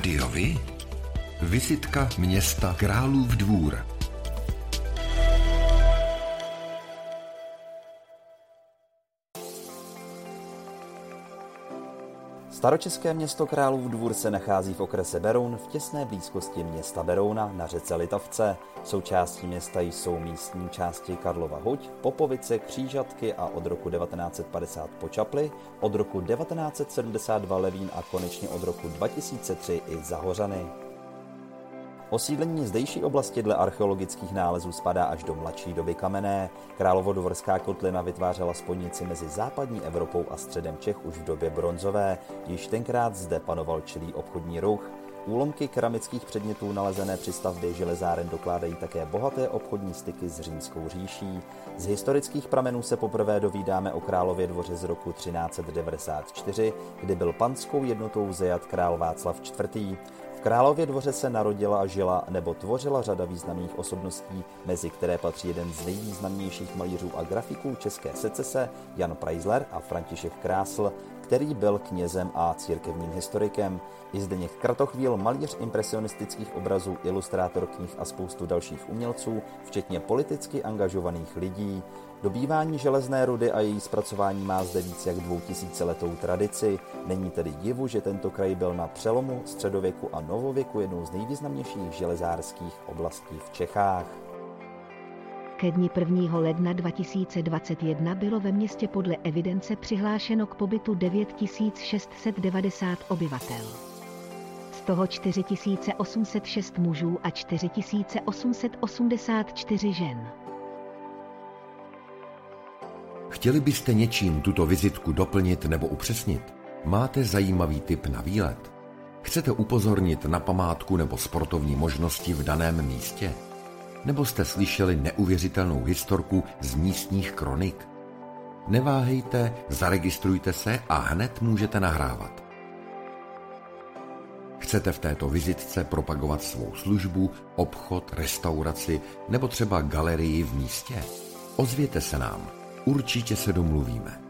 Rádiovi? Vizitka města Králův dvůr. Staročeské město Králův dvůr se nachází v okrese Beroun v těsné blízkosti města Berouna na řece Litavce. Součástí města jsou místní části Karlova Huť, Popovice, Křížatky a od roku 1950 Počaply, od roku 1972 Levín a konečně od roku 2003 i Zahořany. Osídlení zdejší oblasti dle archeologických nálezů spadá až do mladší doby kamenné. Královodvorská kotlina vytvářela spojnici mezi západní Evropou a středem Čech už v době bronzové. Již tenkrát zde panoval čilý obchodní ruch. Úlomky keramických předmětů nalezené při stavbě železáren dokládají také bohaté obchodní styky s římskou říší. Z historických pramenů se poprvé dovídáme o králově dvoře z roku 1394, kdy byl panskou jednotou zajat král Václav IV. Králově dvoře se narodila, žila nebo tvořila řada významných osobností, mezi které patří jeden z nejvýznamnějších malířů a grafiků české secese Jan Preisler a František Krásl, který byl knězem a církevním historikem. I Zdeněk Kratochvíl, malíř impresionistických obrazů, ilustrátor knih a spoustu dalších umělců, včetně politicky angažovaných lidí. Dobývání železné rudy a její zpracování má zde víc jak dvoutisíciletou tradici. Není tedy divu, že tento kraj byl na přelomu středověku a novověku jednou z nejvýznamnějších železárských oblastí v Čechách. Ke dni 1. ledna 2021 bylo ve městě podle evidence přihlášeno k pobytu 9690 obyvatel. Z toho 4806 mužů a 4884 žen. Chtěli byste něčím tuto vizitku doplnit nebo upřesnit? Máte zajímavý tip na výlet? Chcete upozornit na památku nebo sportovní možnosti v daném místě? Nebo jste slyšeli neuvěřitelnou historku z místních kronik? Neváhejte, zaregistrujte se a hned můžete nahrávat. Chcete v této vizitce propagovat svou službu, obchod, restauraci nebo třeba galerii v místě? Ozvěte se nám. Určitě se domluvíme.